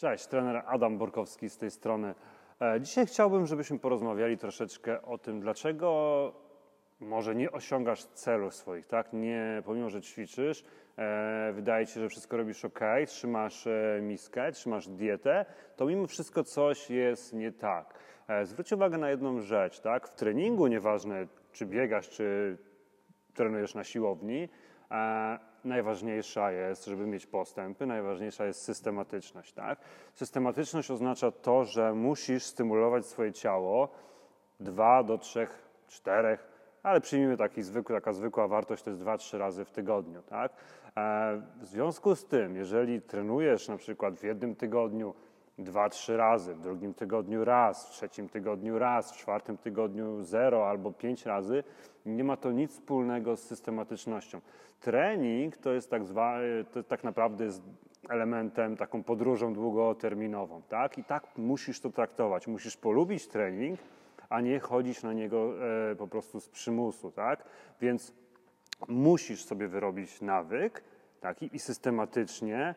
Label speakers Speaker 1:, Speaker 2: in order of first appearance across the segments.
Speaker 1: Cześć, trener Adam Borkowski z tej strony. E, Dzisiaj chciałbym, żebyśmy porozmawiali troszeczkę o tym, dlaczego może nie osiągasz celów swoich, tak? Nie, pomimo, że ćwiczysz, e, wydaje ci się, że wszystko robisz ok, trzymasz e, miskę, trzymasz dietę, to mimo wszystko coś jest nie tak. E, zwróć uwagę na jedną rzecz, tak? W treningu, nieważne czy biegasz, czy trenujesz na siłowni, najważniejsza jest, żeby mieć postępy, najważniejsza jest systematyczność. Tak? Systematyczność oznacza to, że musisz stymulować swoje ciało dwa do trzech, czterech, ale przyjmijmy taki zwykły, taka zwykła wartość to jest dwa, trzy razy w tygodniu. Tak? E, w związku z tym, jeżeli trenujesz na przykład w jednym tygodniu dwa, trzy razy, w drugim tygodniu raz, w trzecim tygodniu raz, w czwartym tygodniu zero albo pięć razy, nie ma to nic wspólnego z systematycznością. Trening to jest tak, zwa, to tak naprawdę jest elementem, taką podróżą długoterminową, tak? I tak musisz to traktować. Musisz polubić trening, a nie chodzić na niego e, po prostu z przymusu, tak? Więc musisz sobie wyrobić nawyk, tak? I, i systematycznie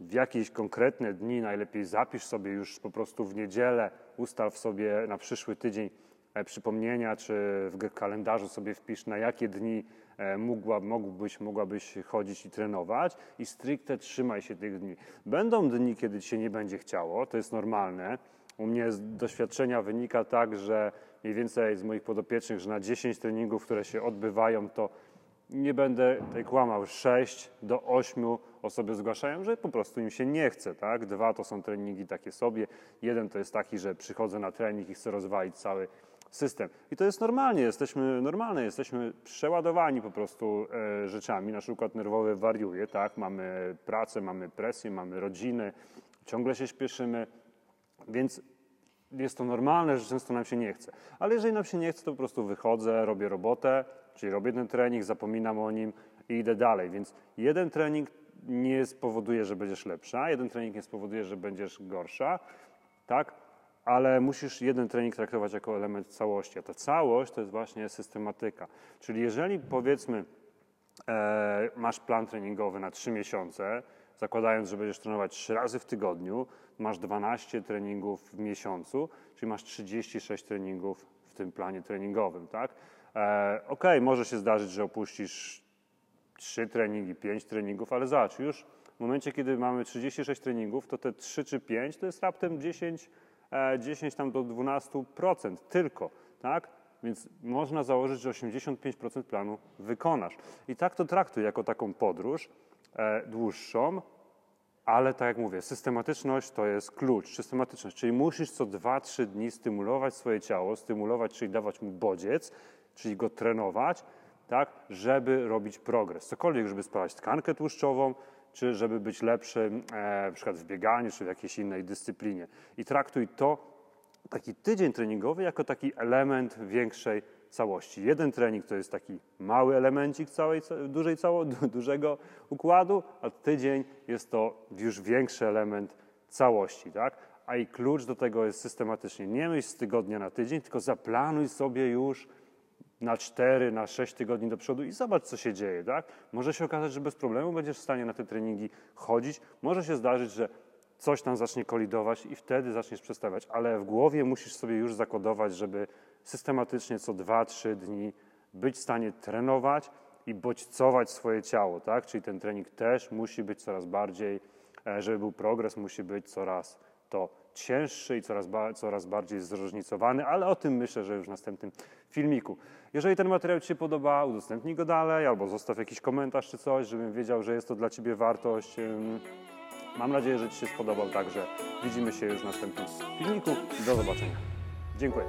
Speaker 1: w jakieś konkretne dni, najlepiej zapisz sobie już po prostu w niedzielę, ustaw sobie na przyszły tydzień e, przypomnienia, czy w kalendarzu sobie wpisz, na jakie dni e, mógła, mógłbyś, mogłabyś chodzić i trenować i stricte trzymaj się tych dni. Będą dni, kiedy ci się nie będzie chciało, to jest normalne. U mnie z doświadczenia wynika tak, że mniej więcej z moich podopiecznych, że na 10 treningów, które się odbywają, to nie będę tutaj kłamał, 6 do 8 osoby zgłaszają, że po prostu im się nie chce, tak? Dwa to są treningi takie sobie, jeden to jest taki, że przychodzę na trening i chcę rozwalić cały system. I to jest normalnie, jesteśmy normalne, jesteśmy przeładowani po prostu e, rzeczami. Nasz układ nerwowy wariuje, tak? Mamy pracę, mamy presję, mamy rodziny, ciągle się śpieszymy, więc jest to normalne, że często nam się nie chce. Ale jeżeli nam się nie chce, to po prostu wychodzę, robię robotę, czyli robię ten trening, zapominam o nim i idę dalej. Więc jeden trening nie spowoduje, że będziesz lepsza, jeden trening nie spowoduje, że będziesz gorsza, tak? Ale musisz jeden trening traktować jako element całości. A ta całość to jest właśnie systematyka. Czyli jeżeli powiedzmy, e, masz plan treningowy na 3 miesiące, zakładając, że będziesz trenować 3 razy w tygodniu, masz 12 treningów w miesiącu, czyli masz 36 treningów w tym planie treningowym, tak? E, ok, może się zdarzyć, że opuścisz 3 treningi, 5 treningów, ale zobacz, już w momencie, kiedy mamy 36 treningów, to te 3 czy 5 to jest raptem 10, e, 10 tam do 12% tylko, tak? Więc można założyć, że 85% planu wykonasz. I tak to traktuj jako taką podróż e, dłuższą, ale tak jak mówię, systematyczność to jest klucz. Systematyczność, czyli musisz co 2-3 dni stymulować swoje ciało, stymulować, czyli dawać mu bodziec, czyli go trenować, tak, żeby robić progres. Cokolwiek, żeby spalać tkankę tłuszczową, czy żeby być lepszym e, na przykład w bieganiu, czy w jakiejś innej dyscyplinie. I traktuj to, taki tydzień treningowy, jako taki element większej całości. Jeden trening to jest taki mały elemencik całej, dużej, cało, dużego układu, a tydzień jest to już większy element całości, tak? A i klucz do tego jest systematycznie. Nie myśl z tygodnia na tydzień, tylko zaplanuj sobie już na 4, na 6 tygodni do przodu i zobacz, co się dzieje, tak? Może się okazać, że bez problemu będziesz w stanie na te treningi chodzić. Może się zdarzyć, że coś tam zacznie kolidować i wtedy zaczniesz przestawiać, ale w głowie musisz sobie już zakodować, żeby systematycznie co 2-3 dni być w stanie trenować i bodźcować swoje ciało, tak? Czyli ten trening też musi być coraz bardziej, e, żeby był progres, musi być coraz to cięższy i coraz, ba coraz bardziej zróżnicowany, ale o tym myślę, że już w następnym filmiku. Jeżeli ten materiał Ci się podoba, udostępnij go dalej albo zostaw jakiś komentarz czy coś, żebym wiedział, że jest to dla Ciebie wartość. Mam nadzieję, że Ci się spodobał, także widzimy się już w następnym filmiku. Do zobaczenia. Dziękuję.